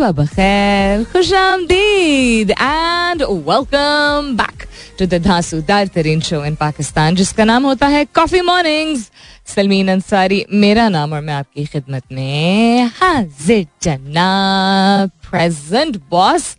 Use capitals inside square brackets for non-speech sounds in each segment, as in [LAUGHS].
सुबह बखैर खुश आमदीद and welcome back to the धांसूदार तरीन शो इन पाकिस्तान जिसका नाम होता है कॉफ़ी मॉर्निंग्स सलमीन अंसारी, मेरा नाम और मैं आपकी खिदमत में हाजिर जना प्रेजेंट बॉस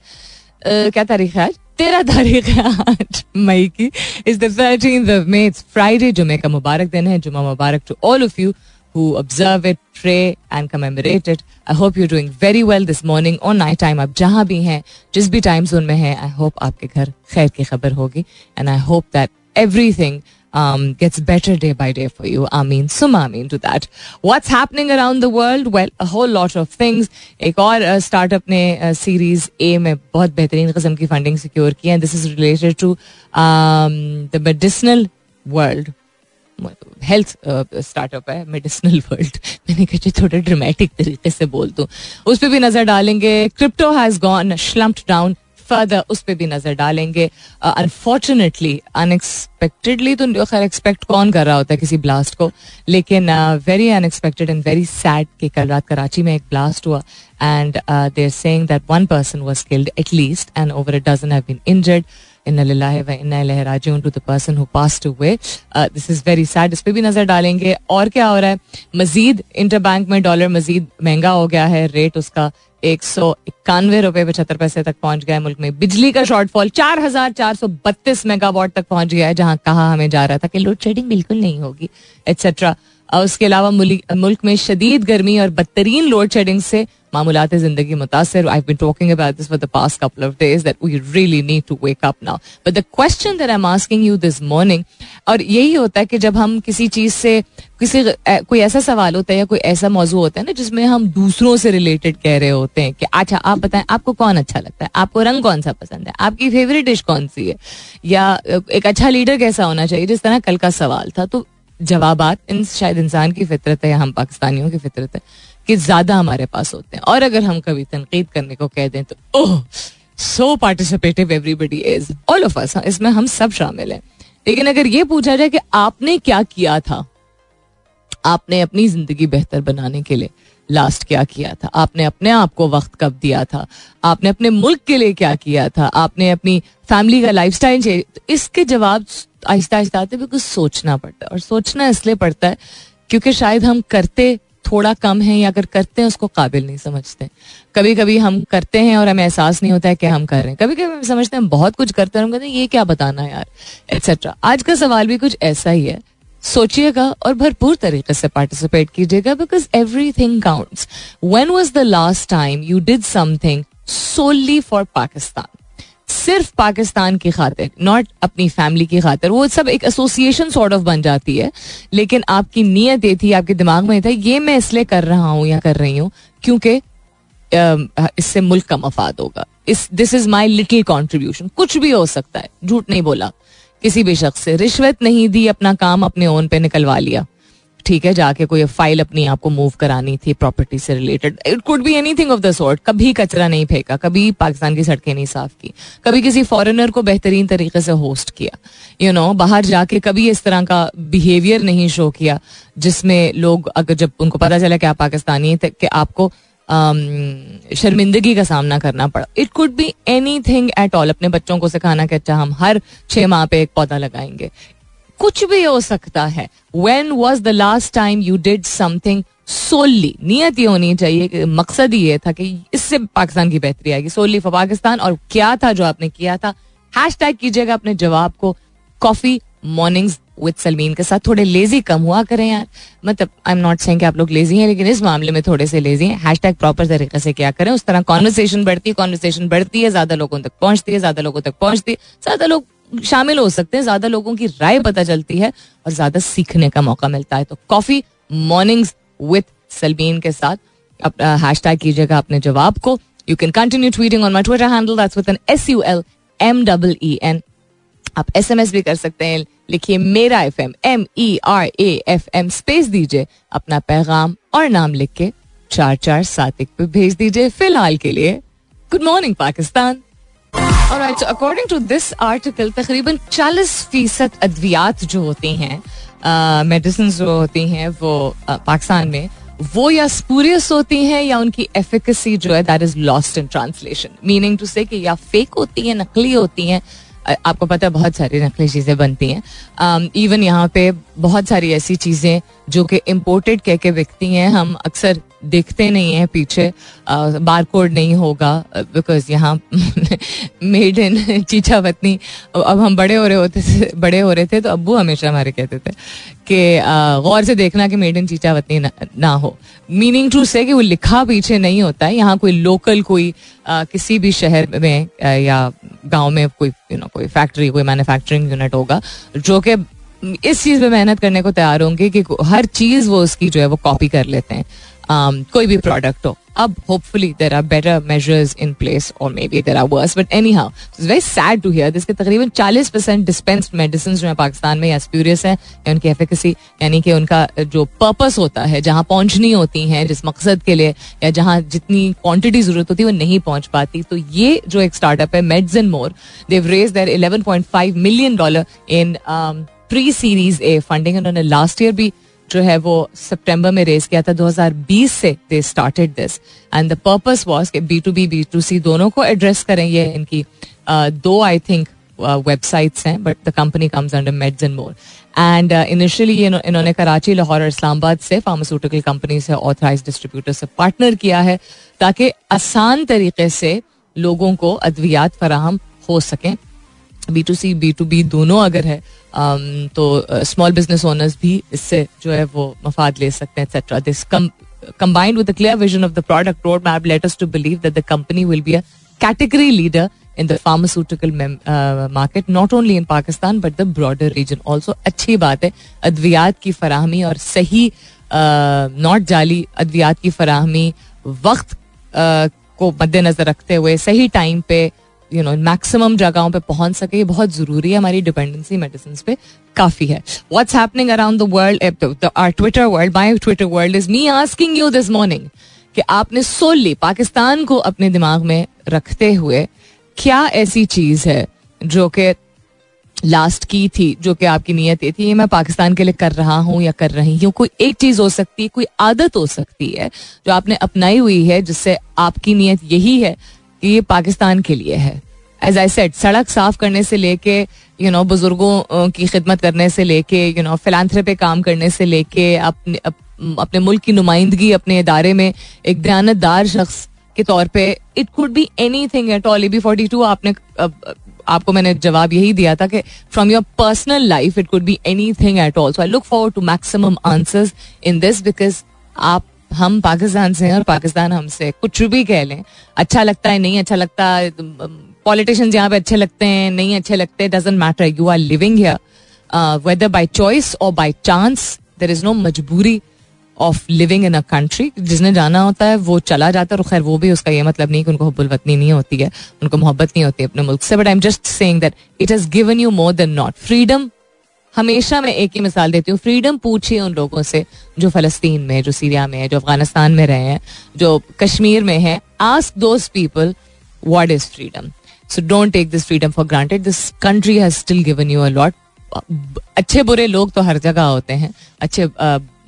क्या तारीख है तेरह तारीख है आज, मई की. Is the thirteen of May it's Friday जुमे का मुबारक दिन है. जुमा मुबारक to all of you who observe it, pray and commemorate it. I hope you're doing very well this morning or night time. आप जहाँ भी हैं जिस भी टाइम जोन में हैं आई होप आपके घर खैर की खबर होगी and I hope that everything um, gets better day by day for you. Ameen. Summa ameen to that. What's happening around the world? Well, a whole lot of things. एक और startup ने series A में बहुत बेहतरीन किस्म की funding secure की है this is related to the medicinal world Health startup है मेडिसिनल वर्ल्ड [LAUGHS] मैंने कहा थोड़ा ड्रामेटिक तरीके से बोल दूँ. उस पर भी नज़र डालेंगे। Crypto has gone slumped down further उस पर भी नज़र डालेंगे। अनफॉर्चुनेटली अनएक्सपेक्टेडली तो खैर एक्सपेक्ट कौन कर रहा होता है किसी ब्लास्ट को? लेकिन very unexpected and very sad कि कल रात कराची में एक ब्लास्ट हुआ। And they're saying that one person was killed at least and over it doesn't have been injured भी नज़र डालेंगे और क्या हो रहा है मजीद इंटर बैंक में डॉलर मजीद महँगा हो गया है रेट उसका एक सौ इक्यानवे रुपए पचहत्तर पैसे तक पहुँच गया है मुल्क में। बिजली का शॉर्टफॉल चार हज़ार चार सौ बत्तीस मेगावाट तक पहुँच गया है, जहाँ कहा हमें जा रहा था कि लोड शेडिंग बिल्कुल नहीं होगी एक्सेट्रा उसके अलावा मुल्क में शदीद गर्मी और बदतरीन लोड शेडिंग से मामूलात ज़िंदगी मुतासर। I been talking about this for the past couple of days that we really need to wake up now but the question that I am asking you this morning और यही होता है कि जब हम किसी चीज़ से, किसी कोई ऐसा सवाल होता है या कोई ऐसा मौजू होता है ना जिसमें हम दूसरों से रिलेटेड कह रहे होते हैं कि अच्छा आप बताएँ, आपको कौन अच्छा लगता है? आपको रंग कौन सा पसंद है? आपकी फेवरेट डिश कौन सी है? या एक अच्छा लीडर कैसा होना चाहिए? जिस तरह कल का सवाल था तो जवाबात, इन, शायद इंसान की फितरत है या हम पाकिस्तानियों की फितरत है, कि ज़्यादा हमारे पास होते हैं। और अगर हम कभी तनकीद करने को कह दें तो ओह so participative everybody is all of us इसमें हम सब शामिल हैं। लेकिन अगर ये पूछा जाए कि आपने क्या किया था? आपने अपनी ज़िंदगी बेहतर बनाने के लिए लास्ट क्या किया था? आपने अपने आप को वक्त कब दिया था? आपने अपने मुल्क के लिए क्या किया था? आपने अपनी फैमिली का लाइफ स्टाइल इसके जवाब आहिस्ता आहिस्ता आते कुछ सोचना पड़ता है। और सोचना इसलिए पड़ता है क्योंकि शायद हम करते थोड़ा कम है या अगर करते हैं, उसको काबिल नहीं समझते। कभी कभी हम करते हैं और हमें एहसास नहीं होता है कि हम कर रहे हैं। कभी कभी हम समझते हैं बहुत कुछ करते हैं हम कहते हैं, ये क्या बताना यार? एक्सेट्रा आज का सवाल भी कुछ ऐसा ही है। सोचिएगा और भरपूर तरीके से पार्टिसिपेट कीजिएगा because every thing counts when was the last time you did something solely for Pakistan सिर्फ़ पाकिस्तान की खातिर नॉट अपनी फैमिली की खातिर। वो सब एक एसोसिएशन सॉर्ट ऑफ़ बन जाती है। लेकिन आपकी नीयत ये थी, आपके दिमाग में था, ये मैं इसलिए कर रहा हूँ या कर रही हूँ, क्योंकि इससे मुल्क का मफाद होगा। इस this is my little contribution कुछ भी हो सकता है, झूठ नहीं बोला। किसी भी शख्स से रिश्वत नहीं दी, अपना काम अपने ओन पे निकलवा लिया। ठीक है जाके कोई फ़ाइल अपनी आपको मूव करानी थी प्रॉपर्टी से related it could be anything of the sort कभी कचरा नहीं फेंका कभी पाकिस्तान की सड़कें नहीं साफ़ की कभी किसी फॉरेनर को बेहतरीन तरीके से होस्ट किया। यू you नो know, बाहर जाके कभी इस तरह का बिहेवियर नहीं शो किया जिसमें लोग अगर जब उनको पता चला कि आप पाकिस्तानी थे कि आपको शर्मिंदगी का सामना करना पड़ा। It could be any thing at all अपने बच्चों को सिखाना कि अच्छा हम हर छह माह पे एक पौधा लगाएँगे। कुछ भी हो सकता है। When was the last time you did something solely नियत ये होनी चाहिए मकसद ये था कि इससे पाकिस्तान की बेहतरी आएगी सोली फॉर पाकिस्तान। और क्या था जो आपने किया था? हैश टैग कीजिएगा अपने जवाब को। कॉफ़ी मॉर्निंग्स विद सलमीन के साथ। थोड़े लेजी कम हुआ करें यार। मतलब आई एम नॉट कि आप लोग लेजी हैं, लेकिन इस मामले में थोड़े से लेजी हैं। हैश टैग प्रॉपर तरीके से क्या करें? उस तरह कॉन्वर्सेशन बढ़ती है कॉन्वर्सेशन बढ़ती है, ज़्यादा लोगों तक पहुँचती है, ज़्यादा लोगों तक पहुँचती है। ज़्यादा लोग शामिल हो सकते हैं। ज़्यादा लोगों की राय पता चलती है और ज़्यादा सीखने का मौका मिलता है। तो कॉफ़ी मॉर्निंग्स विथ सलमीन के साथ हैश टैग कीजिएगा अपने जवाब को। You can continue tweeting on my Twitter handle that's with N S U L M double E N आप एस एम एस भी कर सकते हैं। लिखिए मेरा F M M E R A F M space दीजिए। अपना पैगाम और नाम लिख के चार चार सात एक पे भेज दीजिए। फ़िलहाल के लिए good morning Pakistan. According to this article तकरीबन 40 फ़ीसद अद्वियात जो होती हैं मेडिसिन जो होती हैं, वो पाकिस्तान में, वो या स्पूरियस होती हैं या उनकी एफिकेसी जो है that is lost in translation meaning to say कि या फेक होती हैं, नकली होती हैं आपको पता है बहुत सारी नकली चीज़ें बनती हैं। इवन यहाँ पे बहुत सारी ऐसी चीज़ें जो कि इम्पोर्टेड कह के बिकती हैं, हम अक्सर देखते नहीं हैं पीछे बार कोड नहीं होगा बिकॉज़ यहाँ [LAUGHS] मेड इन चीचा वतनी अब हम बड़े हो रहे होते बड़े हो रहे थे तो अबू हमेशा हमारे कहते थे कि गौर से देखना कि मेड इन चीचा वतनी ना, ना हो। मीनिंग टू से कि वो लिखा पीछे नहीं होता है यहाँ कोई लोकल कोई आ, किसी भी शहर में या गाँव में कोई यू नो कोई फैक्ट्री कोई मैन्युफैक्चरिंग यूनिट होगा जो कि इस चीज़ में मेहनत करने को तैयार होंगे कि हर चीज़ वो उसकी जो है वो कॉपी कर लेते हैं। कोई भी प्रोडक्ट हो। अब hopefully there are better measures in place और maybe there are worse but anyhow it's very sad to hear दिसके तकरीबन चालीस परसेंट डिस्पेंस्ड मेडिसिन जो है पाकिस्तान में या है, या उनकी एफिकेसी यानी कि उनका जो पर्पस होता है, जहाँ पहुंचनी होती है, जिस मकसद के लिए, या जहाँ जितनी क्वांटिटी ज़रूरत होती है, वो नहीं पहुँच पाती। तो ये जो एक स्टार्टअप है meds and more they've raise their eleven point five million dollar in pre series A funding उन्होंने लास्ट ईयर भी जो है वो सितंबर में रेज किया था 2020 से they started this and the purpose was कि B to B B to C दोनों को एड्रेस करें। ये इनकी दो आई थिंक वेबसाइट्स हैं but the company comes under Meds and More and initially इन्होंने कराची, लाहौर और इस्लामाबाद से फार्मास्यूटिकल कंपनी से ऑथराइज डिस्ट्रीब्यूटर से पार्टनर किया है, ताकि आसान तरीके से लोगों को अद्वियात फराहम हो सकें। B to C B to B दोनों अगर है Um, तो स्मॉल बिज़नेस ओनर्स भी इससे जो है वो मफाद ले सकते हैं etcetera this combined with clear vision of the product road map latest to believe that the company will be a category leader in the pharmaceutical market not only in Pakistan but the broader region also अच्छी बात है, अद्वियात की फराहमी और सही uh, not जाली, अद्वियात की फराहमी वक्त uh, को मद्देनजर रखते हुए, सही टाइम पे यू नो मैक्सिमम जगहों पे पहुँच सके, ये बहुत ज़रूरी है हमारी डिपेंडेंसी मेडिसिन पे, काफ़ी है। What's happening around the world or Twitter world my Twitter world is me asking you this morning कि आपने सोली पाकिस्तान को अपने दिमाग में रखते हुए क्या ऐसी चीज़ है जो कि लास्ट की थी, जो कि आपकी नीयत ये थी, ये मैं पाकिस्तान के लिए कर रहा हूँ या कर रही हूँ? कोई एक चीज़ हो सकती है कोई आदत हो सकती है जो आपने अपनाई हुई है जिससे आपकी नीयत यही है ये पाकिस्तान के लिए है। एज आई सेट सड़क साफ़ करने से लेके यू नो बुज़ुर्गों की खिदमत करने से लेके यू नो फिलान्थ्रे पे काम करने से लेके, अपने अपने मुल्क की नुमाइंदगी अपने इदारे में एक दयानतदार शख्स के तौर पे it could be anything at all be forty two आपने आपको मैंने जवाब यही दिया था कि from your personal life it could be anything at all so I look for to maximum answers in this because आप हम पाकिस्तान से हैं और पाकिस्तान हमसे कुछ भी कह लें। अच्छा लगता है, नहीं अच्छा लगता, पॉलिटिशियंस यहाँ पे अच्छे लगते हैं, नहीं अच्छे लगते doesn't matter you are living here whether by choice और by chance there is no मजबूरी of living in a country जिसने जाना होता है, वो चला जाता है, और खैर वो भी उसका ये मतलब नहीं कि उनको हब्बुलवतनी नहीं होती है, उनको मोहब्बत नहीं होती अपने मुल्क से। But I am just saying that it has given you more than not freedom हमेशा मैं एक ही मिसाल देती हूँ, फ्रीडम पूछिए उन लोगों से जो फलस्तीन में जो सीरिया में है, जो अफ़गानिस्तान में रहे हैं, जो कश्मीर में है। Ask those people what is freedom so don't take this freedom for granted this country has still given you a lot अच्छे बुरे लोग तो हर जगह होते हैं। अच्छे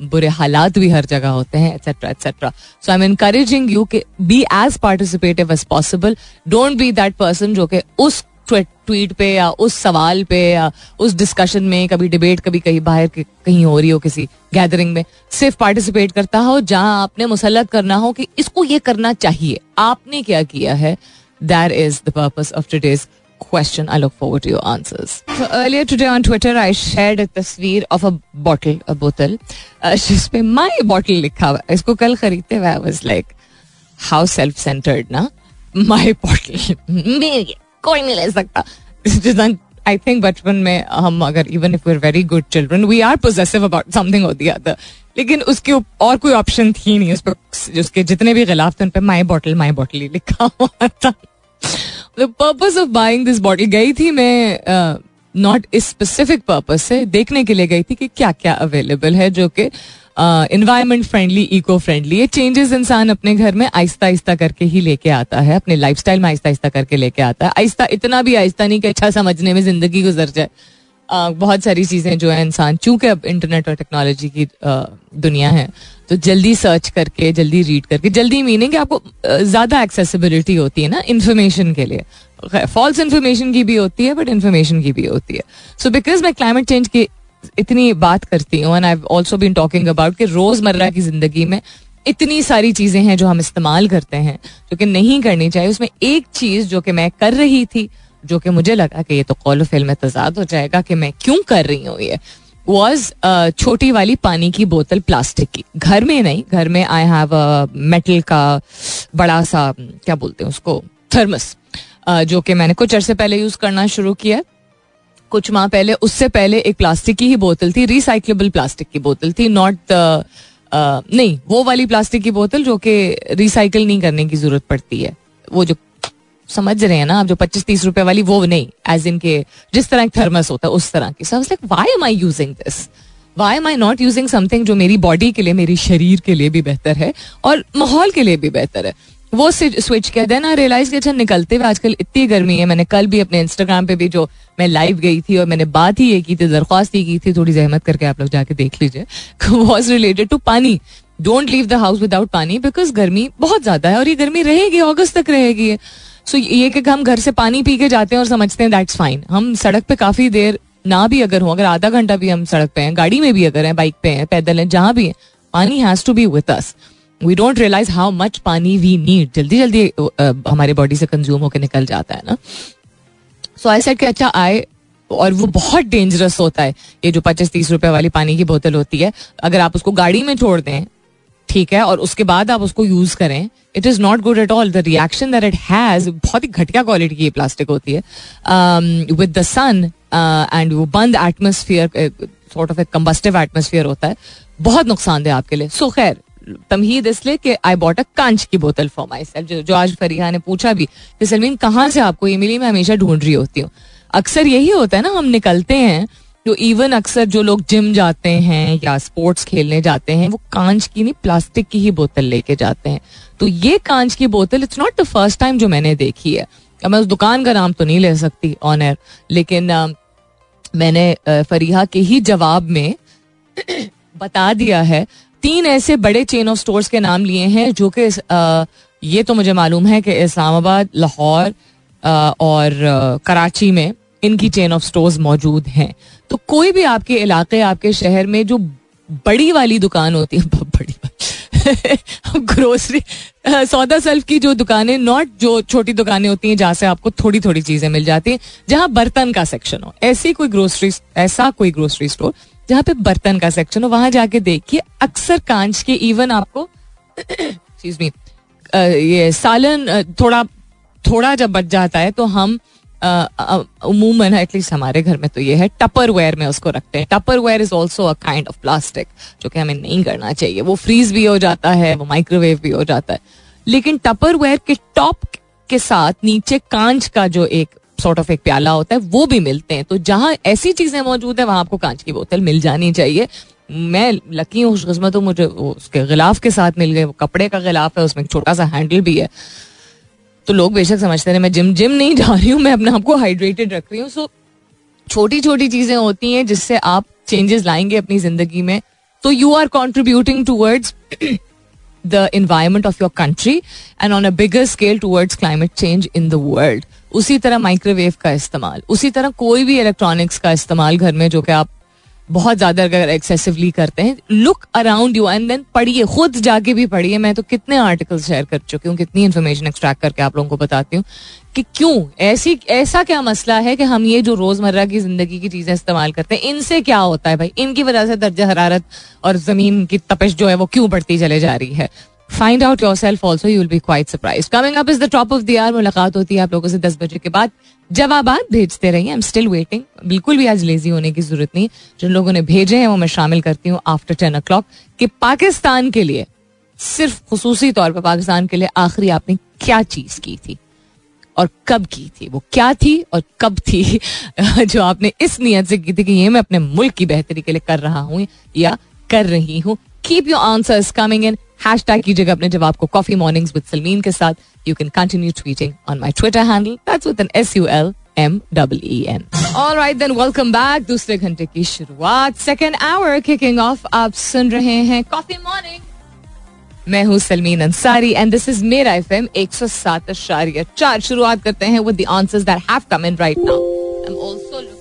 बुरे हालात भी हर जगह होते हैं etcetera etcetera so I am encouraging you के be as participative as possible don't be that person जो कि उस ट्वीट पे या उस सवाल पे या उस डिस्कशन में कभी डिबेट कभी कहीं बाहर कहीं हो रही हो किसी गैदरिंग में सिर्फ़ पार्टिसिपेट करता हो जहाँ आपने मुसलत करना हो कि इसको ये करना चाहिए आपने क्या किया है that is the purpose of today's question. I look forward to your answers. So earlier today on Twitter, I shared a tasveer of a bottle, a bottle. Uh, जिस पे my bottle लिखा हुआ इसको कल खरीदते हुए I was like, how self-centered ना my bottle मेरी कोई नहीं ले सकता। आई थिंक बचपन में हम अगर even if we very good children we are possessive about something और अदर लेकिन उसके और कोई ऑप्शन थी नहीं उस पर, उसके जितने भी खिलाफ थे उन पर माई बॉटल माई बॉटल ही लिखा हुआ था। The purpose of buying this bottle गई थी मैं नॉट इस स्पेसिफिक पर्पज से, देखने के लिए गई थी कि क्या क्या अवेलेबल है, जो कि इन्वायरमेंट फ्रेंडली इको फ्रेंडली ये चेंजेस इंसान अपने घर में आहिस्ता आहिस्ता करके ही लेके आता है, अपने लाइफ में आहिस्ता आहिस्ता करके लेके आता है। आहिस्ता, इतना भी आहिस्ता नहीं कि अच्छा समझने में ज़िंदगी गुजर जाए। बहुत सारी चीज़ें जो है इंसान, चूँकि अब इंटरनेट और टेक्नोलॉजी की दुनिया है तो जल्दी सर्च करके, जल्दी रीड करके, जल्दी मीनिंग आपको ज़्यादा एक्सेसिबिलिटी होती है ना इन्फॉर्मेशन के लिए। फॉल्स इन्फॉर्मेशन की भी होती है बट इन्फॉर्मेशन की भी होती है। सो बिकॉज़ मैं क्लाइमेट चेंज की इतनी बात करती हूँ and I also been talking about कि रोज़मर्रा की ज़िंदगी में इतनी सारी चीज़ें हैं जो हम इस्तेमाल करते हैं, जो कि नहीं करनी चाहिए। उसमें एक चीज़ जो कि मैं कर रही थी, जो कि मुझे लगा कि ये तो कौल फ़िल्म में तजाद हो जाएगा कि मैं क्यों कर रही हूँ ये वॉज़ छोटी वाली पानी की बोतल प्लास्टिक की। घर में नहीं, घर में आई हैव मेटल का बड़ा सा, क्या बोलते हैं उसको, थर्मस जो कि मैंने कुछ अरसे पहले यूज़ करना शुरू किया कुछ माह पहले, उससे पहले एक प्लास्टिक की ही बोतल थी रिसाइकलेबल प्लास्टिक की बोतल थी नॉट नहीं, वो वाली प्लास्टिक की बोतल जो कि रिसाइकिल नहीं करने की ज़रूरत पड़ती है। वो जो समझ रहे हैं ना आप, जो पच्चीस तीस रुपए वाली, वो नहीं एज इन के जिस तरह थर्मस होता है, उस तरह की। So like why am I using this why am I not using something जो मेरी बॉडी के लिए, मेरी शरीर के लिए भी बेहतर है और माहौल के लिए भी बेहतर है? वो स्विच किया। देन आई रियलाइज़ कि अच्छा निकलते हुए आजकल इतनी गर्मी है। मैंने कल भी अपने इंस्टाग्राम पे भी जो मैं लाइव गई थी और मैंने बात ही ये की थी दरख्वास्त ही की थी थोड़ी जहमत करके आप लोग जाके देख लीजिए। Was related to pani. Don't leave the house without pani because गर्मी बहुत ज़्यादा है और ये गर्मी रहेगी अगस्त तक रहेगी सो so, ये कि हम घर से पानी पी के जाते हैं और समझते हैं दैट्स फाइन हम सड़क पे काफ़ी देर ना भी अगर हो अगर आधा घंटा भी हम सड़क पे हैं गाड़ी में भी अगर हैं बाइक पे हैं पैदल हैं जहाँ भी है pani has to be with us we don't realise how much pani we need जल्दी जल्दी हमारे बॉडी से कंज्यूम होकर निकल जाता है ना? सो आई सेट कि अच्छा आए और वो बहुत डेंजरस होता है। ये जो पच्चीस तीस रुपए वाली पानी की बोतल होती है अगर आप उसको गाड़ी में छोड़ दें ठीक है और उसके बाद आप उसको यूज़ करें it is not good at all the reaction that it has बहुत ही घटिया क्वालिटी की प्लास्टिक होती है। विद द सन एंड वो बंद atmosphere sort of a combustive atmosphere होता है बहुत नुकसानदेह आपके लिए। सो so, खैर तमहीद इसलिए कि आई बॉट अ कांच की बोतल फॉर माई सेल्फ जो, जो आज फरीहा ने पूछा भी कि सलमीन कहाँ से आपको ये मिली? मैं हमेशा ढूंढ रही होती हूँ। अक्सर यही होता है ना हम निकलते हैं जो इवन अक्सर जो लोग जिम जाते हैं या स्पोर्ट्स खेलने जाते हैं वो कांच की नहीं प्लास्टिक की ही बोतल लेके जाते हैं। तो ये कांच की बोतल it's not the first time जो मैंने देखी है। मैं उस दुकान का नाम तो नहीं ले सकती ऑन एयर लेकिन आ, मैंने फरीहा के ही जवाब में [COUGHS] बता दिया है तीन ऐसे बड़े चेन ऑफ़ स्टोर्स के नाम लिए हैं, जो कि ये तो मुझे मालूम है कि इस्लामाबाद, लाहौर और कराची में इनकी चेन ऑफ़ स्टोर्स मौजूद हैं। तो कोई भी आपके इलाके, आपके शहर में जो बड़ी वाली दुकान होती है, बहुत बड़ी ग्रोसरी [LAUGHS] सौदा सेल्फ की जो दुकानें नॉट जो छोटी दुकानें होती हैं, जहाँ से आपको थोड़ी थोड़ी चीज़ें मिल जाती हैं, जहाँ बर्तन का सेक्शन हो। ऐसी कोई ग्रोसरी ऐसा कोई ग्रोसरी स्टोर जहाँ पे बर्तन का सेक्शन हो, वहाँ जाके देखिए, अक्सर कांच के इवन आपको मी ये सालन थोड़ा थोड़ा जब बच जाता है तो हम उमूमन एटलीस्ट हमारे घर में तो ये है टपर वेयर में उसको रखते हैं। Tupperware is also a kind of plastic जो कि हमें नहीं करना चाहिए। वो फ्रीज भी हो जाता है, वो माइक्रोवेव भी हो जाता है। लेकिन टपर वेयर के टॉप के साथ नीचे कांच का जो एक सॉर्ट ऑफ़ एक प्याला होता है, वो भी मिलते हैं। तो जहाँ ऐसी चीज़ें मौजूद है, वहाँ आपको कांच की बोतल मिल जानी चाहिए। मैं लकी हूँ, खुशकस्मत हूँ, मुझे उसके गिलाफ के साथ मिल गए कपड़े का गिलाफ है, उसमें छोटा सा हैंडल भी है। तो लोग बेशक समझते हैं, मैं जिम जिम नहीं जा रही हूँ, मैं अपने आप को हाइड्रेटेड रख रही हूँ। सो छोटी छोटी चीज़ें होती हैं, जिससे आप चेंजेस लाएँगे अपनी ज़िंदगी में। तो you are contributing towards the environment of your country and on a bigger scale towards climate change in the world उसी तरह माइक्रोवेव का इस्तेमाल, उसी तरह कोई भी इलेक्ट्रॉनिक्स का इस्तेमाल घर में जो कि आप बहुत ज़्यादा अगर एक्सेसिवली करते हैं look around you and then पढ़िए, खुद जाके भी पढ़िए। मैं तो कितने आर्टिकल शेयर कर चुकी हूँ, कितनी इन्फॉर्मेशन एक्सट्रैक्ट करके आप लोगों को बताती हूँ कि क्यों? ऐसी, ऐसा क्या मसला है कि हम ये जो रोज़मर्रा की ज़िंदगी की चीज़ें इस्तेमाल करते हैं, इनसे क्या होता है भाई? इनकी वजह से दर्जा हरारत और ज़मीन की तपिश जो है वो क्यों बढ़ती चले जा रही है? Find out yourself also you'll be quite surprise coming up is the top of the hour मुलाकात होती है आप लोगों से दस बजे के बाद। जवाब भेजते रहिए आई एम स्टिल वेटिंग बिल्कुल भी आज लेजी होने की ज़रूरत नहीं। जिन लोगों ने भेजे हैं, वो मैं शामिल करती हूँ आफ्टर टेन ओ क्लॉक कि पाकिस्तान के लिए, सिर्फ़ खसूसी तौर पर पाकिस्तान के लिए आखिरी आपने क्या चीज़ की थी? और कब की थी? वो क्या थी और कब थी? [LAUGHS] जो आपने इस नियत से की थी कि ये मैं अपने मुल्क की बेहतरी के लिए कर रहा हूँ या कर रही हूँ। Keep your answers coming in hashtag कीजिएगा अपने जवाब को कॉफ़ी मॉर्निंग्स विद सलमीन के साथ you can continue tweeting on my Twitter handle that's with N S U L M double N all right then welcome back दूसरे घंटे की शुरुआत सेकेंड आवर किकिंग ऑफ़ आप सुन रहे हैं कॉफ़ी मॉर्निंग मैं हूँ Salmeen Ansari and this is मेरा एफ़ एम एक सौ सात चार। शुरुआत करते हैं with the answers that have come in right now I am also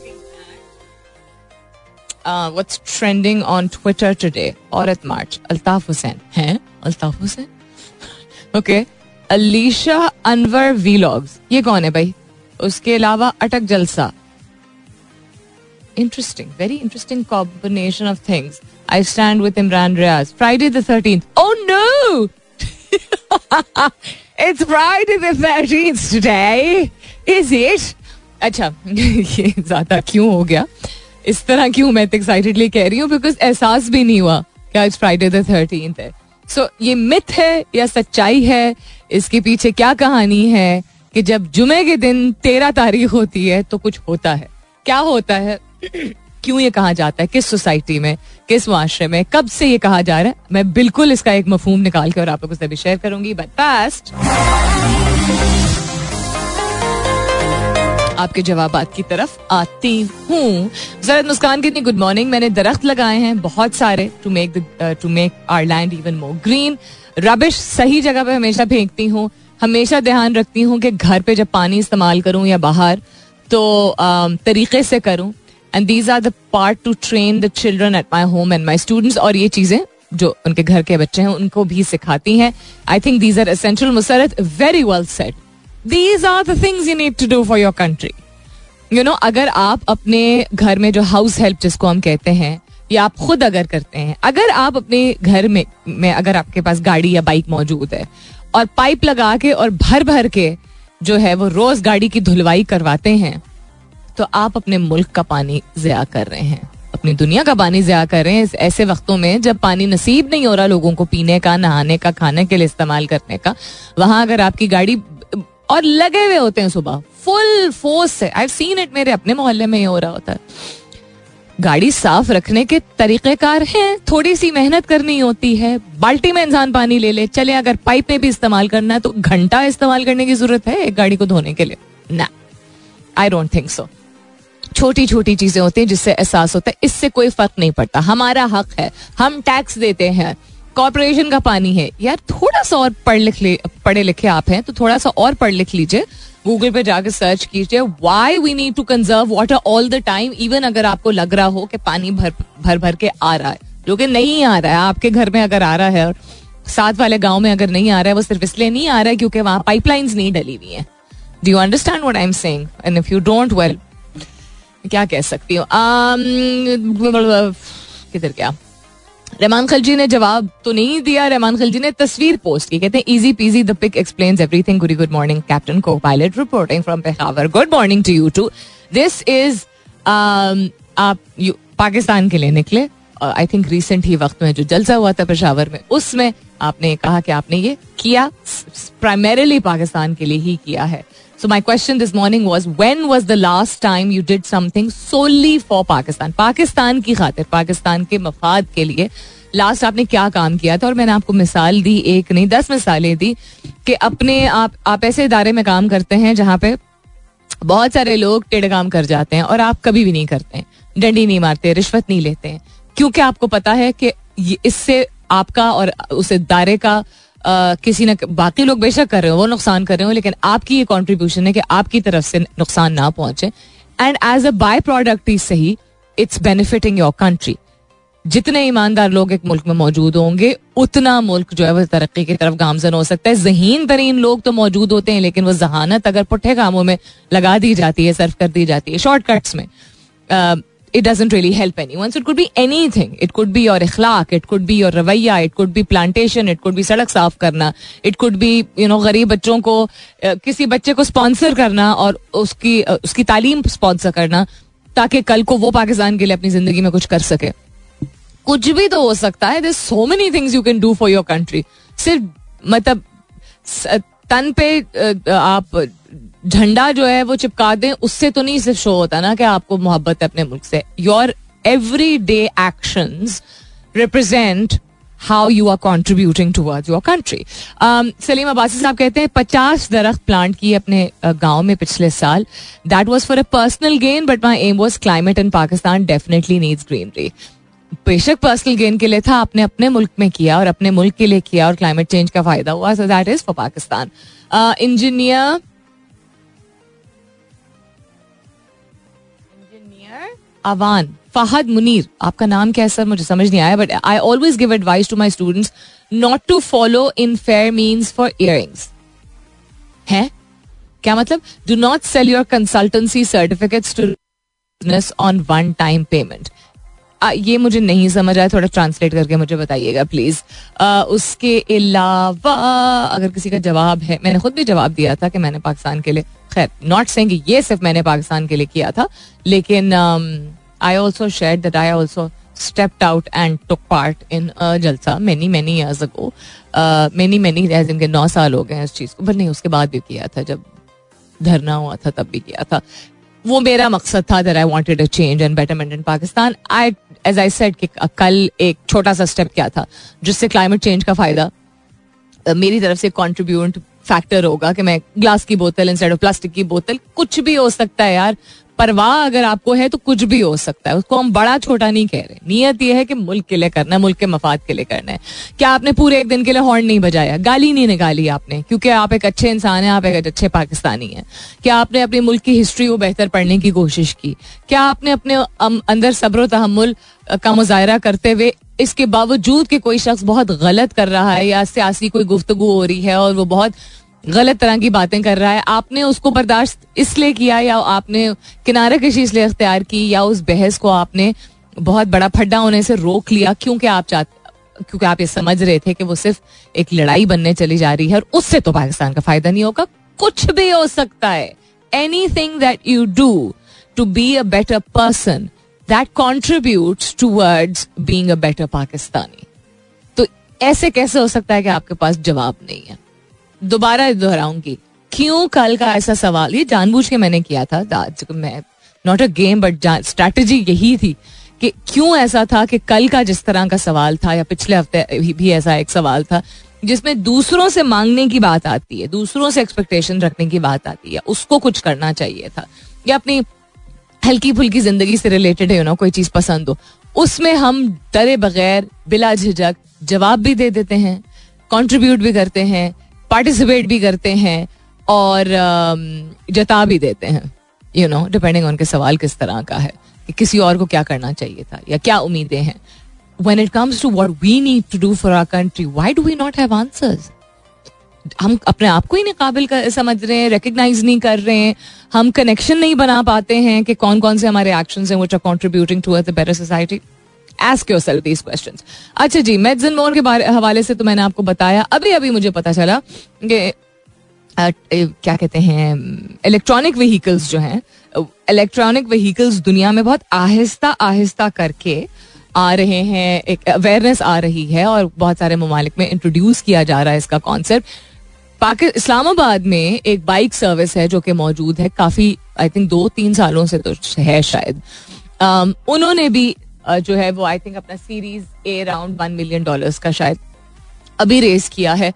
looking at what's trending on Twitter today Aurat March Altaf Hussain हैं अल्ताफ हुसैन ओके अलीशा अनवर वीलॉग्स ये कौन है भाई उसके अलावा Attock Jalsa interesting very interesting combination of things I stand with Imran Riaz Friday the thirteen oh no it's Friday the thirteen today is it अच्छा ये ज़्यादा क्यों हो गया इस तरह क्यों मैं एक्साइटेडली कह रही हूँ? बिकॉज़ एहसास भी नहीं हुआ कि आज फ्राइडे द थर्टीन है। सो so, ये मिथ है या सच्चाई है? इसके पीछे क्या कहानी है कि जब जुमे के दिन तेरह तारीख होती है तो कुछ होता है। क्या होता है? क्यों ये कहा जाता है? किस सोसाइटी में? किस माशरे में? कब से ये कहा जा रहा है? मैं बिल्कुल इसका एक मफहूम निकाल के और आप लोगों से भी शेयर करूँगी। बट फास्ट आपके जवाब की तरफ़ आती हूँ। जरत मुस्कान कितनी गुड मॉर्निंग मैंने दरख्त लगाए हैं, बहुत सारे to make to make our land even more green rubbish सही जगह पे हमेशा फेंकती हूँ। हमेशा ध्यान रखती हूँ कि घर पे जब पानी इस्तेमाल करूँ या बाहर तो तरीके से करूँ। And these are the part to train the children at my home and my students और ये चीज़ें जो उनके घर के बच्चे हैं, उनको भी सिखाती हैं। I think these are essential Musarrat very well set these are the things you need to do for your country you know अगर आप अपने घर में जो हाउस हेल्प जिसको हम कहते हैं, या आप खुद अगर करते हैं, अगर आप अपने घर में में अगर आपके पास गाड़ी या बाइक मौजूद है, और पाइप लगा के और भर भर के जो है वो रोज गाड़ी की धुलवाई करवाते हैं तो आप अपने मुल्क का पानी जया कर रहे हैं। अपनी दुनिया का पानी जया कर रहे हैं। ऐसे वक्तों में जब पानी नसीब नहीं हो रहा लोगों को पीने का, नहाने का, खाने के लिए इस्तेमाल करने का, वहाँ अगर आपकी गाड़ी और लगे हुए होते हैं सुबह। फुल फोर्स से आई सीन इट मेरे अपने मोहल्ले में ही हो रहा होता है। गाड़ी साफ़ रखने के तरीकेकार हैं। थोड़ी सी मेहनत करनी होती है। बाल्टी में इंसान पानी ले ले। चले, अगर पाइप में भी इस्तेमाल करना है तो घंटा इस्तेमाल करने की ज़रूरत है एक गाड़ी को धोने के लिए। ना आई डोंट थिंक सो छोटी छोटी चीज़ें होती हैं जिससे एहसास होता है। इससे कोई फ़र्क नहीं पड़ता। हमारा हक है। हम टैक्स देते हैं। कॉरपोरेशन का पानी है। यार, थोड़ा सा और पढ़ लिख ले, पढ़े लिखे आप हैं तो थोड़ा सा और पढ़ लिख लीजिए। गूगल पे जाकर सर्च कीजिए why we need to conserve water all the time even अगर आपको लग रहा हो कि पानी भर भर भर के आ रहा है, जो कि नहीं आ रहा है, आपके घर में अगर आ रहा है, और साथ वाले गाँव में अगर नहीं आ रहा है, वो सिर्फ़ इसलिए नहीं आ रहा है क्योंकि वहाँ पाइपलाइंस नहीं डली हुई है। Do you understand what I am saying and if you don't well क्या कह सकती हूँ? किधर क्या रहमान खलजी ने जवाब तो नहीं दिया, रहमान खलजी ने तस्वीर पोस्ट की। कहते हैं easy peasy the pic explains everything Guri good morning captain copilot reporting from Peshawar good morning to you too this is आप पाकिस्तान के लिए निकले। आई थिंक रिसेंट ही वक्त में जो जलसा हुआ था पेशावर में, उसमें आपने कहा कि आपने ये किया प्राइमरीली पाकिस्तान के लिए ही किया है। So my question this morning was when was the last time you did something solely for Pakistan Pakistan की खातिर पाकिस्तान के मफाद के लिए लास्ट आपने क्या काम किया था? और मैंने आपको मिसाल दी, एक नहीं, दस मिसालें दी कि अपने आप आप ऐसे इदारे में काम करते हैं जहाँ पे बहुत सारे लोग टेढ़ काम कर जाते हैं और आप कभी भी नहीं करते हैं। डंडी नहीं मारते, रिश्वत नहीं लेते हैं। क्योंकि आपको पता है कि इससे आपका और उस इदारे का किसी न बाकी लोग बेशक कर रहे हो, वो नुकसान कर रहे हो, लेकिन आपकी ये कॉन्ट्रीब्यूशन है कि आपकी तरफ़ से नुकसान ना पहुँचे। And as a byproduct ही सही इट्स बेनिफिटिंग योर कंट्री जितने ईमानदार लोग एक मुल्क में मौजूद होंगे, उतना मुल्क जो है वो तरक्की की तरफ़ गामजन हो सकता है। जहीन तरीन लोग तो मौजूद होते हैं, लेकिन वो जहानत अगर पुठे कामों में लगा दी जाती है, सर्व कर दी जाती है। शॉर्टकट्स में it doesn't really help anyone it could be anything it could be your Ikhlaq it could be your रवैया it could be plantation it could be सड़क साफ़ करना it could be you know गरीब बच्चों को किसी बच्चे को स्पॉन्सर करना और उसकी उसकी तालीम स्पॉन्सर करना ताकि कल को वो पाकिस्तान के लिए अपनी ज़िंदगी में कुछ कर सके। कुछ भी तो हो सकता है। This so many things you can do for your country सिर्फ़ मतलब तन पे आप झंडा जो है वो चिपका दें, उससे तो नहीं सिर्फ़ शो होता ना कि आपको मोहब्बत है अपने मुल्क से। Your everyday action represent how you are contributing towards your country Saleem Abbasi sahab कहते हैं, पचास दरख्त प्लांट किए अपने गाँव में पिछले साल। That was for a personal gain but my aim was climate in Pakistan definitely needs greenery बेशक पर्सनल गेन के लिए था, आपने अपने मुल्क में किया और अपने मुल्क के लिए किया और क्लाइमेट चेंज का फ़ायदा हुआ so that is for Pakistan engineer Awan Fahad Munir आपका नाम क्या है सर मुझे समझ नहीं आया but I always give advice to my students not to follow unfair means for year है क्या मतलब do not sell your consultancy certificates to business on one time payment ये मुझे नहीं समझ आया थोड़ा ट्रांसलेट करके मुझे बताइएगा प्लीज़ उसके अलावा अगर किसी का जवाब है मैंने खुद भी जवाब दिया था कि मैंने पाकिस्तान के लिए खैर नॉट सेइंग ये सिर्फ़ मैंने पाकिस्तान के लिए किया था लेकिन I also share that I also stepped out and took part in a jalsa many many years ago. Uh, many many इनके नौ साल हो गए हैं इस चीज़ को बट नहीं उसके बाद भी किया था जब धरना हुआ था तब भी किया था। वो मेरा मकसद था that I wanted a change and betterment in Pakistan I as I said कि कल एक छोटा सा स्टेप क्या था, जिससे क्लाइमेट चेंज का फ़ायदा मेरी तरफ़ से कॉन्ट्रीब्यूट फैक्टर होगा कि मैं ग्लास की बोतल इंस्टेड ऑफ़ प्लास्टिक की बोतल, कुछ भी हो सकता है यार। परवाह अगर आपको है तो कुछ भी हो सकता है। उसको हम बड़ा छोटा नहीं कह रहे। नियत यह है कि मुल्क के लिए करना है, मुल्क के मफाद के लिए करना है। क्या आपने पूरे एक दिन के लिए हॉर्न नहीं बजाया? गाली नहीं निकाली आपने, क्योंकि आप एक अच्छे इंसान हैं, आप एक अच्छे पाकिस्तानी हैं। क्या आपने अपनी मुल्क की हिस्ट्री को बेहतर पढ़ने की कोशिश की? क्या आपने अपने अंदर सब्र तहमुल का मुजाहरा करते हुए इसके बावजूद कि कोई शख्स बहुत गलत कर रहा है या सियासी कोई गुफ्तगु हो रही है और वो बहुत गलत तरह की बातें कर रहा है। आपने उसको बर्दाश्त इसलिए किया या आपने किनारे कशी इसलिए अख्तियार की या उस बहस को आपने बहुत बड़ा फड्डा होने से रोक लिया? क्योंकि आप चाहते क्योंकि आप ये समझ रहे थे कि वो सिर्फ़ एक लड़ाई बनने चली जा रही है और उससे तो पाकिस्तान का फ़ायदा नहीं होगा। कुछ भी हो सकता है। Anything that you do to be a better person that contribute towards being a better Pakistani तो ऐसे कैसे हो सकता है कि आपके पास जवाब नहीं है? दोबारा दोहराऊँगी। क्यों कल का ऐसा सवाल? ये जानबूझ के मैंने किया था। मैं not a game but strategy यही थी कि क्यों ऐसा था कि कल का जिस तरह का सवाल था, या पिछले हफ़्ते भी ऐसा एक सवाल था, जिसमें दूसरों से मांगने की बात आती है, दूसरों से एक्सपेक्टेशन रखने की बात आती है उसको कुछ करना चाहिए था, या अपनी हल्की फुल्की ज़िंदगी से रिलेटेड है ना कोई चीज़ पसंद हो, उसमें हम डरे बगैर, बिला झिझक जवाब भी दे देते हैं कंट्रीब्यूट भी करते हैं पार्टिसिपेट भी करते हैं और um, जता भी देते हैं। यू नो डिपेंडिंग ऑन के सवाल किस तरह का है कि किसी और को क्या करना चाहिए था या क्या उम्मीदें हैं। When it comes to what we need to do for our country why do we not have answers? हम अपने आप को ही नहीं काबिल कर, समझ रहे हैं रिकग्नाइज नहीं कर रहे हैं। हम कनेक्शन नहीं बना पाते हैं कि कौन कौन से हमारे एक्शन हैं which are contributing to a better society ask yourself these question अच्छा जी मेड्स मोर के हवाले से तो मैंने आपको बताया। अभी अभी मुझे पता चला कि क्या कहते हैं इलेक्ट्रॉनिक व्हीकल्स जो हैं इलेक्ट्रॉनिक व्हीकल्स दुनिया में बहुत आहिस्ता आहिस्ता करके आ रहे हैं। एक अवेयरनेस आ रही है और बहुत सारे ममालिक में इंट्रोड्यूस किया जा रहा है इसका कॉन्सेप्ट इस्लामाबाद में एक बाइक सर्विस है जो कि मौजूद है। काफ़ी आई थिंक दो तीन सालों से तो है शायद। उन्होंने भी जो है वो आई थिंक अपना series A around one million dollars का शायद अभी रेस किया है।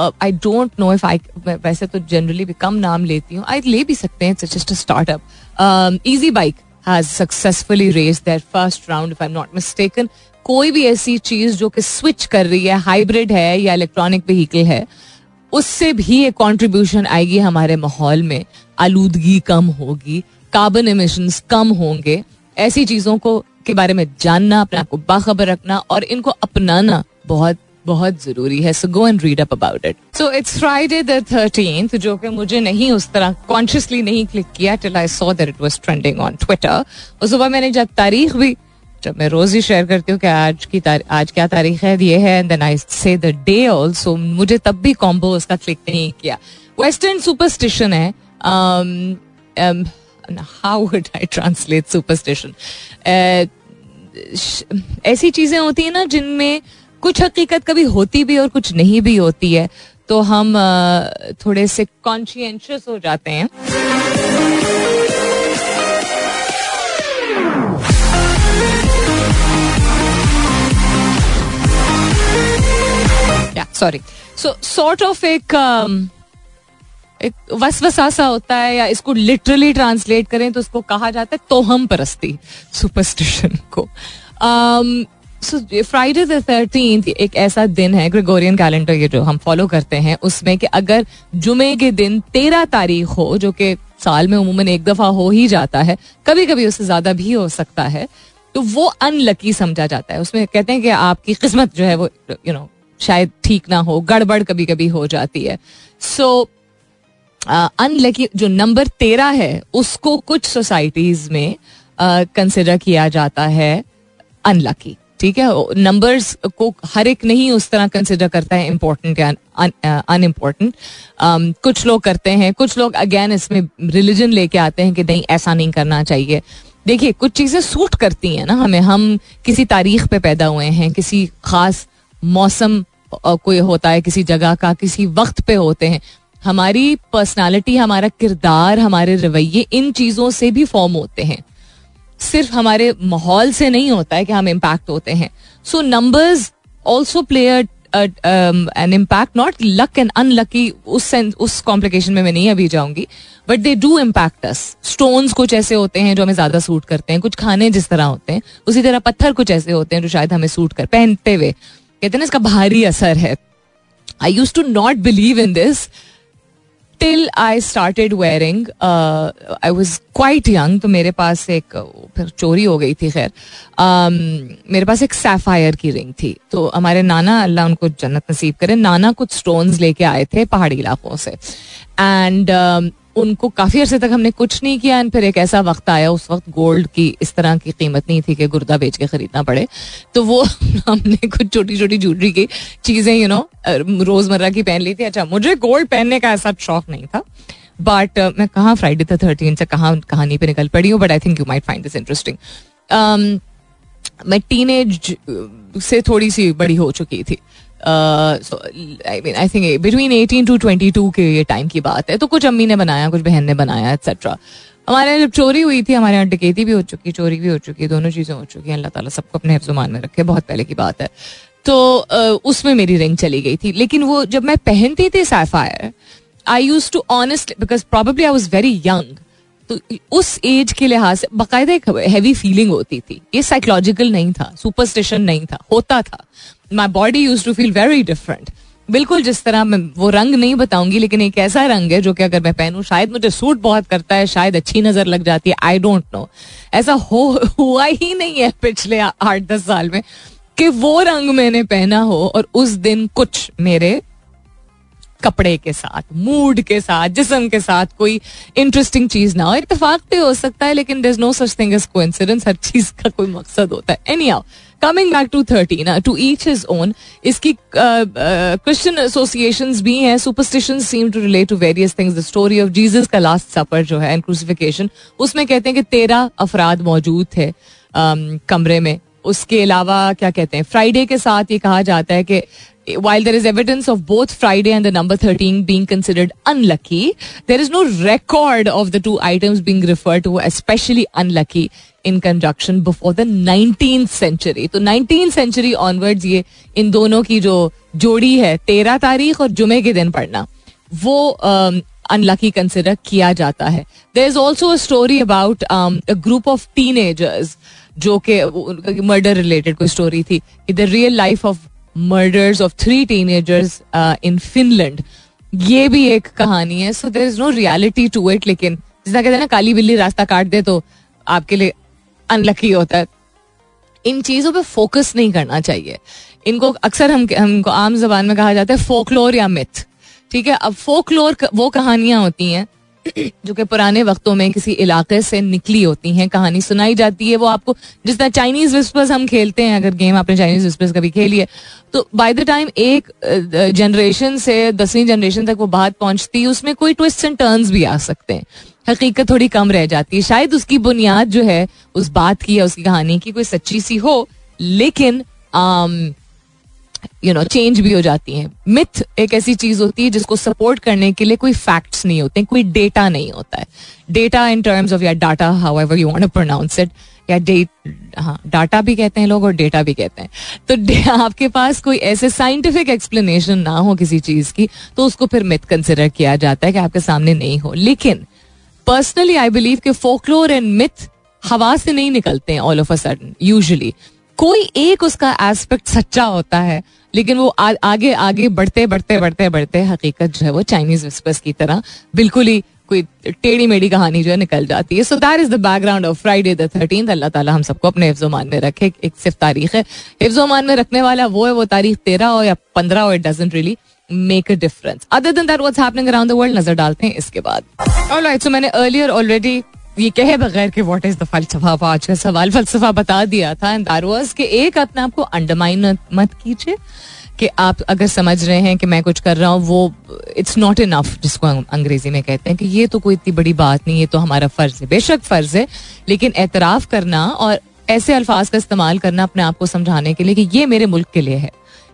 I don't know if I वैसे तो जनरली भी कम नाम लेती हूँ। आई ले भी सकते हैं it's just a startup easy bike has successfully raised their first round if I am not mistaken कोई भी ऐसी चीज़ जो कि स्विच कर रही है हाइब्रिड है या इलेक्ट्रॉनिक व्हीकल है, उससे भी एक कॉन्ट्रीब्यूशन आएगी हमारे माहौल में। आलूदगी कम होगी कार्बन एमिशंस कम होंगे। ऐसी चीज़ों को के बारे में जानना अपने आप को बाखबर रखना और इनको अपनाना बहुत बहुत ज़रूरी है। So go and read up about it so it's Friday the thirteen जो कि मुझे नहीं उस तरह कॉन्शियसली नहीं क्लिक किया till I saw that it was trending on Twitter उस सुबह मैंने जब तारीख भी जब मैं रोज ही शेयर करती हूँ कि आज की आज क्या तारीख है ये है एंड देन आई से द डे ऑल्सो मुझे तब भी कॉम्बो उसका क्लिक नहीं किया। वेस्टर्न सुपरस्टिशन है um, um, how would I translate superstition? Uh, ऐसी चीज़ें होती है ना जिनमें कुछ हकीकत कभी होती भी और कुछ नहीं भी होती है तो हम थोड़े से कॉन्शियस हो जाते हैं सॉरी सो सॉर्ट ऑफ़ एक um, एक वसवसा सा होता है या इसको लिटरली ट्रांसलेट करें तो उसको कहा जाता है तोहम परस्ती सुपरस्टिशन को। फ्राइडे द थर्टीन एक ऐसा दिन है ग्रेगोरियन कैलेंडर ये जो हम फॉलो करते हैं उसमें कि अगर जुमे के दिन तेरह तारीख हो जो कि साल में उमूमन एक दफ़ा हो ही जाता है कभी कभी उससे ज़्यादा भी हो सकता है तो वो अनलकी समझा जाता है। उसमें कहते हैं कि आपकी किस्मत जो है वो यू you नो know, शायद ठीक ना हो गड़बड़ कभी कभी हो जाती है। सो अनलकी जो नंबर तेरह है उसको कुछ सोसाइटीज में कंसिडर किया जाता है अनलकी ठीक है? नंबर्स को हर एक नहीं उस तरह कंसिडर करता है इम्पोर्टेंट या अनइम्पोर्टेंट um, कुछ लोग करते हैं कुछ लोग अगेन इसमें रिलीजन लेके आते हैं कि नहीं ऐसा नहीं करना चाहिए। देखिए कुछ चीज़ें सूट करती हैं ना हमें। हम किसी तारीख पे पैदा हुए हैं किसी खास मौसम कोई होता है किसी जगह का किसी वक्त पे होते हैं। हमारी पर्सनालिटी हमारा किरदार, हमारे रवैये इन चीज़ों से भी फॉर्म होते हैं। सिर्फ़ हमारे माहौल से नहीं होता है कि हम इम्पैक्ट होते हैं। So numbers also play an impact not luck and unlucky उस उस कॉम्प्लिकेशन में मैं नहीं अभी जाऊँगी but they do impact us stones कुछ ऐसे होते हैं जो हमें ज़्यादा सूट करते हैं, कुछ खाने जिस तरह होते हैं, उसी तरह पत्थर कुछ ऐसे होते हैं जो शायद हमें सूट कर, पहनते हुए। कहते हैं ना, इसका भारी असर है। I used to not believe in this till I started wearing I was quite young तो मेरे पास एक फिर चोरी हो गई थी खैर। Um, मेरे पास एक सैफायर की रिंग थी। तो हमारे नाना अल्लाह उनको जन्नत नसीब करे नाना कुछ स्टोन्स लेके आए थे पहाड़ी इलाकों से। एंड उनको काफ़ी अरसे तक हमने कुछ नहीं किया एंड फिर एक ऐसा वक्त आया उस वक्त गोल्ड की इस तरह की कीमत नहीं थी कि गुर्दा बेच के खरीदना पड़े। तो वो [LAUGHS] हमने कुछ छोटी छोटी ज्वेलरी की चीज़ें यू नो रोज़मर्रा की पहन ली थी। अच्छा मुझे गोल्ड पहनने का ऐसा शौक नहीं था बट uh, मैं कहाँ फ्राइडे द थर्टीन से कहाँ कहानी पे निकल पड़ी हूँ but I think you might find this interesting मैं टीन से थोड़ी सी बड़ी हो चुकी थी। I mean I think between eighteen to twenty two के ये टाइम की बात है। तो कुछ अम्मी ने बनाया कुछ बहन ने बनाया एक्सेट्रा हमारे यहाँ जब चोरी हुई थी हमारे यहाँ डकैती भी हो चुकी चोरी भी हो चुकी दोनों चीज़ें हो चुकी हैं। अल्लाह ताला सबको अपने हिफ्जुमान में रखे बहुत पहले की बात है। तो uh, उसमें मेरी रिंग चली गई थी। लेकिन वो जब मैं पहनती थी sapphire I used to honest because probably I was very young तो उस एज के लिहाज से बाकायदा एक हैवी फीलिंग होती थी। ये साइकोलॉजिकल नहीं था सुपरस्टिशन नहीं था होता था। My body used to feel very different बिल्कुल जिस तरह मैं वो रंग नहीं बताऊँगी, लेकिन एक ऐसा रंग है जो कि अगर मैं पहनूं, शायद मुझे सूट बहुत करता है, शायद अच्छी नज़र लग जाती है आई डोंट नो ऐसा हो, हुआ ही नहीं है पिछले आठ दस साल में कि वो रंग मैंने पहना हो और उस दिन कुछ मेरे कपड़े के साथ मूड के साथ, जिसम के साथ कोई इंटरेस्टिंग चीज़ ना हो। इतफाक भी हो सकता है, लेकिन there no such thing as coincidence हर चीज़ का कोई मकसद होता है। Anyhow coming back to thirteen to each is own इसकी क्रिश्चियन एसोसिएशन भी हैं। Superstition seem to relate to various things the story of Jesus का लास्ट सफ़र जो है एंड क्रूसिफिकेशन उसमें कहते हैं कि तेरह अफराद मौजूद थे कमरे में। उसके अलावा क्या कहते हैं फ्राइडे के साथ ये कहा जाता है कि while there is evidence of both Friday and the number thirteen being considered unlucky there is no record of the two items being refer to especially unlucky in conjunction before the nineteen century तो nineteen century onward ये इन दोनों की जो जोड़ी है, तेरह तारीख और जुमे के दिन पढ़ना, वो um, अनलकी कंसिडर किया जाता है। There is also a story about group of teenagers जो कि मर्डर रिलेटेड कोई स्टोरी थी, कि the real life of murders of three teenagers in Finland ये भी एक कहानी है so there is no reality to it लेकिन जिसना कहते हैं ना, काली बिल्ली रास्ता काट दे तो आपके लिए अनलकी होता है। इन चीज़ों पे फोकस नहीं करना चाहिए। इनको अक्सर हम, हमको आम जबान में कहा जाता है फोकलोर या मिथ ठीक है? अब फोकलोर वो कहानियाँ होती हैं जो कि पुराने वक्तों में किसी इलाके से निकली होती हैं कहानी सुनाई जाती है वो आपको जिस तरह चाइनीज़ विस्पर्स हम खेलते हैं अगर गेम आपने चाइनीज़ विस्पर्स कभी खेली है तो बाय द टाइम एक जनरेशन से दसवीं जनरेशन तक वो बात पहुँचती है उसमें कोई ट्विस्ट एंड टर्न्स भी आ सकते हैं। हकीकत थोड़ी कम रह जाती है। शायद उसकी बुनियाद जो है उस बात की या उसकी कहानी की कोई सच्ची सी हो लेकिन आम, यू नो चेंज भी हो जाती हैं। मिथ एक ऐसी चीज़ होती है जिसको सपोर्ट करने के लिए कोई फैक्ट्स नहीं होते, कोई डेटा नहीं होता है। डेटा इन टर्म्स ऑफ़ या data however you want pronounce it या डेट हाँ डाटा भी कहते हैं लोग और डेटा भी कहते हैं। तो आपके पास कोई ऐसे साइंटिफिक एक्सप्लेनेशन ना हो किसी चीज़ की तो उसको फिर मिथ कंसिडर किया जाता है कि आपके सामने नहीं हो। लेकिन पर्सनली आई बिलीव कि फोकलोर एंड मिथ हवा से नहीं निकलते हैं all of a sudden usually कोई एक उसका एस्पेक्ट सच्चा होता है लेकिन वो आ, आगे आगे बढ़ते बढ़ते बढ़ते बढ़ते हकीकत जो है वो चाइनीज़ विस्पर्स की तरह बिल्कुल ही कोई टेढ़ी मेढ़ी कहानी जो है निकल जाती है। So that is the background of Friday the thirteen Allah ताला हम सबको अपने हिफ्जोमान में रखे। एक सिर्फ़ तारीख है। हिफ्जोमान में रखने वाला वो है वो तारीख तेरह हो या पंद्रह हो it really make a difference other than that what's happening around the world नज़र डालते हैं इसके बाद। ऑलराइट सो मैंने अर्लियर ऑलरेडी ये कहे बगैर कि व्हाट इज़ द फलसफा आज का सवाल फलसफा बता दिया था एंड दैट वाज कि एक अपने आप को अंडरमाइन मत कीजिए कि आप अगर समझ रहे हैं कि मैं कुछ कर रहा हूँ, वो इट्स नॉट इनफ जिसको अंग्रेज़ी में कहते हैं कि ये तो कोई इतनी बड़ी बात नहीं, ये तो हमारा फ़र्ज़ है। बेशक फ़र्ज़ है, लेकिन एतराफ़ करना और ऐसे अल्फाज का इस्तेमाल करना अपने आप को समझाने के लिए कि ये मेरे मुल्क के लिए है,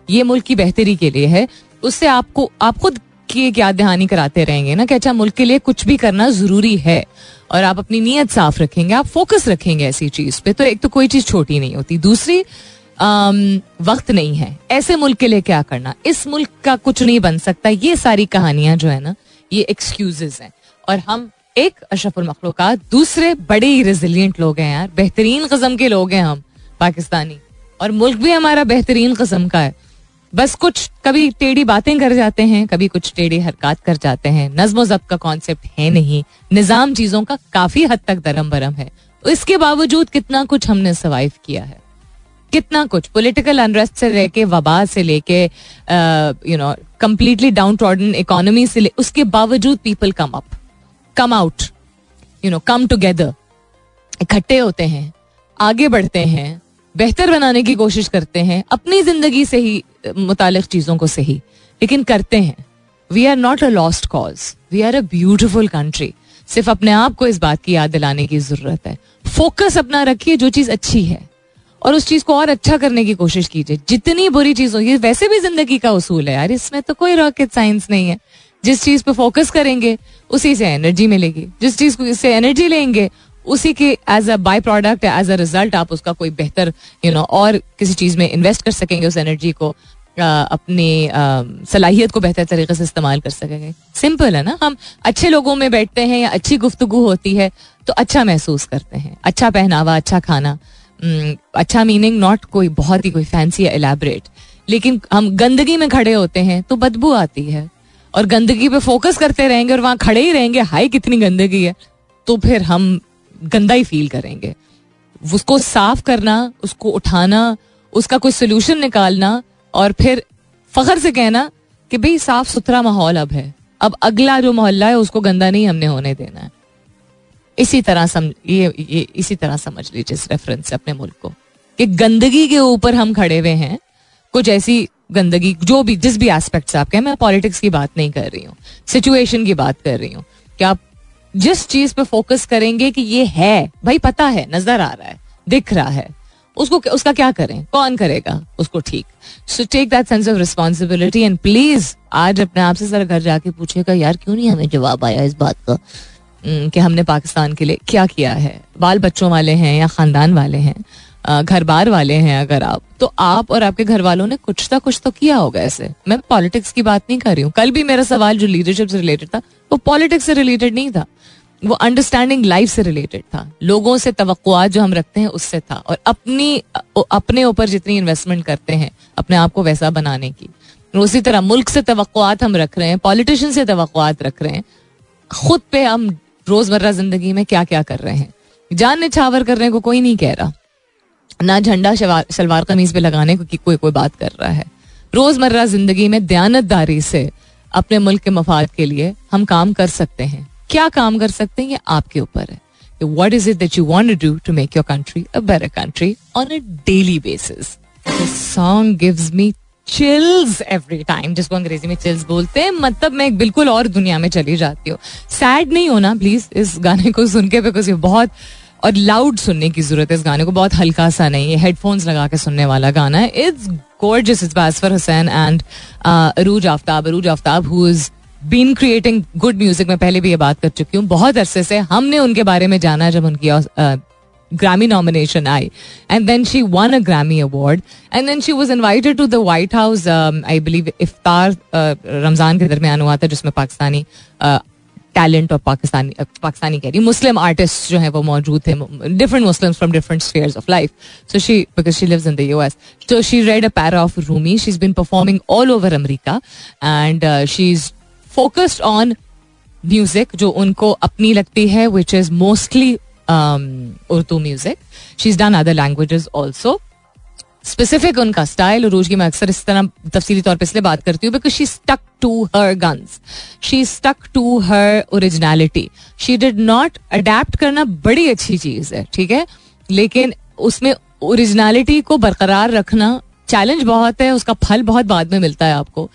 ये मुल्क की बेहतरी के लिए है, उससे आपको, आप खुद की एक याद दहानी कराते रहेंगे ना कि अच्छा मुल्क के लिए कुछ भी करना ज़रूरी है और आप अपनी नीयत साफ़ रखेंगे आप फोकस रखेंगे ऐसी चीज़ पे तो एक तो कोई चीज़ छोटी नहीं होती। दूसरी आम, वक्त नहीं है। ऐसे मुल्क के लिए क्या करना? इस मुल्क का कुछ नहीं बन सकता। ये सारी कहानियाँ जो है ना ये एक्सक्यूजेस हैं। और हम एक अशरफुल मखलूक दूसरे बड़े ही रेजिलियंट लोग हैं यार। बेहतरीन कस्म के लोग हैं हम पाकिस्तानी। और मुल्क भी हमारा बेहतरीन कस्म का है। बस कुछ, कभी टेढ़ी बातें कर जाते हैं, कभी कुछ टेढ़ी हरकत कर जाते हैं। नज्म जब्त का कॉन्सेप्ट है नहीं। निज़ाम चीज़ों का काफ़ी हद तक दरम बरम है। तो इसके बावजूद कितना कुछ हमने सर्वाइव किया है। कितना कुछ पॉलिटिकल अनरेस्ट से लेके वबा से लेके you know completely downtrodden economy से ले, उसके बावजूद people come up come out you know come together इकट्ठे होते हैं, आगे बढ़ते हैं, बेहतर बनाने की कोशिश करते हैं, अपनी ज़िंदगी से ही मुतालिक चीज़ों को सही। लेकिन करते हैं। We are not a lost cause we are a beautiful country सिर्फ़ अपने आप को इस बात की याद दिलाने की ज़रूरत है। फोकस अपना रखिए जो चीज़ अच्छी है। और उस चीज़ को और अच्छा करने की कोशिश कीजिए। जितनी बुरी चीज़ हो ये वैसे भी ज़िंदगी का उसूल है यार। इसमें तो कोई रॉकेट साइंस नहीं है। जिस चीज़ पे फोकस करेंगे उसी से एनर्जी मिलेगी। जिस चीज़ को इससे एनर्जी लेंगे उसी के as a byproduct as a result आप उसका कोई बेहतर यू you नो know, और किसी चीज़ में इन्वेस्ट कर सकेंगे उस एनर्जी को। अपनी सलाहियत को बेहतर तरीके से इस्तेमाल कर सकेंगे। सिंपल है ना? हम अच्छे लोगों में बैठते हैं या अच्छी गुफ्तगु होती है तो अच्छा महसूस करते हैं। अच्छा पहनावा अच्छा खाना अच्छा मीनिंग नॉट कोई बहुत ही कोई फैंसी या एलेबरेट लेकिन हम गंदगी में खड़े होते हैं तो बदबू आती है। और गंदगी पे फोकस करते रहेंगे और वहाँ खड़े ही रहेंगे हाई कितनी गंदगी है। तो फिर हम गंदा ही फील करेंगे। उसको साफ़ करना, उसको उठाना, उसका कोई सोल्यूशन निकालना और फिर फखर से कहना कि भाई साफ़ सुथरा माहौल अब है। अब अगला जो मोहल्ला है उसको गंदा नहीं हमने होने देना है। इसी तरह सम ये, ये इसी तरह समझ लीजिए इस रेफरेंस से अपने मुल्क को कि गंदगी के ऊपर हम खड़े हुए हैं। कुछ ऐसी गंदगी जो भी जिस भी एस्पेक्ट से आप कहें मैं पॉलिटिक्स की बात नहीं कर रही हूँ सिचुएशन की बात कर रही हूँ। कि आप जिस चीज़ पे फोकस करेंगे कि ये है भाई पता है नज़र आ रहा है दिख रहा है उसको उसका क्या करें? कौन करेगा? उसको ठीक। So take that sense of responsibility and please आज अपने आप से सर घर जाके पूछेगा यार, क्यों नहीं हमें जवाब आया इस बात का? कि हमने पाकिस्तान के लिए क्या किया है? बाल बच्चों वाले हैं या खानदान वाले हैं? घर बार वाले हैं अगर आप तो आप और आपके घर वालों ने कुछ ना कुछ तो किया होगा ऐसे। मैं पॉलिटिक्स की बात नहीं कर रही हूँ। कल भी मेरा सवाल जो लीडरशिप से रिलेटेड था, वो पॉलिटिक्स से रिलेटेड नहीं था। वो अंडरस्टैंडिंग लाइफ से रिलेटेड था। लोगों से तो जो हम रखते हैं, उससे था। और अपनी अपने ऊपर जितनी इन्वेस्टमेंट करते हैं, अपने आप को वैसा बनाने की। उसी तरह मुल्क से तो हम रख रहे हैं पॉलिटिशियन से तो रख रहे हैं। खुद पे हम रोज़मर्रा ज़िंदगी में क्या क्या कर रहे हैं। जान ने छावर करने को कोई नहीं कह रहा। ना झंडा शलवार कमीज पे लगाने को कोई कोई बात कर रहा है। रोज़मर्रा ज़िंदगी में दयानतदारी से अपने मुल्क के मफाद के लिए हम काम कर सकते हैं। क्या काम कर सकते हैं ये आपके ऊपर है। What is it that you want do to make your country a better country on a daily basis song gives me chills every time जिसको अंग्रेज़ी में चिल्स बोलते हैं। मतलब मैं बिल्कुल और दुनिया में चली जाती हूँ। सैड नहीं होना प्लीज़ इस गाने को सुन के बिकॉज़ ये बहुत और लाउड सुनने की ज़रूरत है। इस गाने को बहुत हल्का सा नहीं है। हेडफोन्स लगा के सुनने वाला गाना है। It's gorgeous it's by Asfar Hussain and uh, Aruj Aftab Aruj Aftab who is been creating good music में पहले भी ये बात कर चुकी हूँ। बहुत अरसे से हमने उनके बारे में जाना जब उनकी Grammy nomination I. And then she won a Grammy award and then she was invited to the White House I believe इफ्तार रमज़ान के दरमियान हुआ था, जिसमें पाकिस्तानी टैलेंट और पाकिस्तानी पाकिस्तानी कह रही मुस्लिम आर्टिस्ट जो है वो मौजूद थे different Muslim from different spheres of life so she because she lives in the US so she read a para of Rumi she is been performing all over America and she is focused on music जो उनको अपनी लगती है which is mostly Urdu music she is done other languages also specific उनका style और की मैं अक्सर इस तरह तफसीली तौर पर इसलिए बात करती हूँ because she stuck to her guns she stuck to her originality she did not adapt करना बड़ी अच्छी चीज़ है, ठीक है? लेकिन उसमें ओरिजिनलिटी को बरकरार रखना चैलेंज बहुत है, उसका फल बहुत बाद में मिलता है आपको.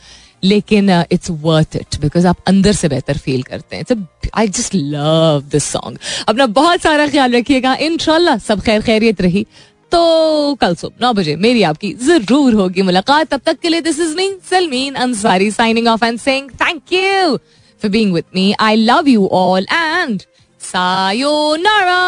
लेकिन इट्स वर्थ इट बिकॉज़ आप अंदर से बेहतर फील करते हैं. I just love this song अपना बहुत सारा ख्याल रखिएगा. इन सब खैर खैरियत रही. तो कल सुबह नौ बजे मेरी आपकी ज़रूर होगी मुलाकात. तब तक के लिए this is me Salmeen Ansari signing off and sing thank you for being with me I love you all and sayo sayonara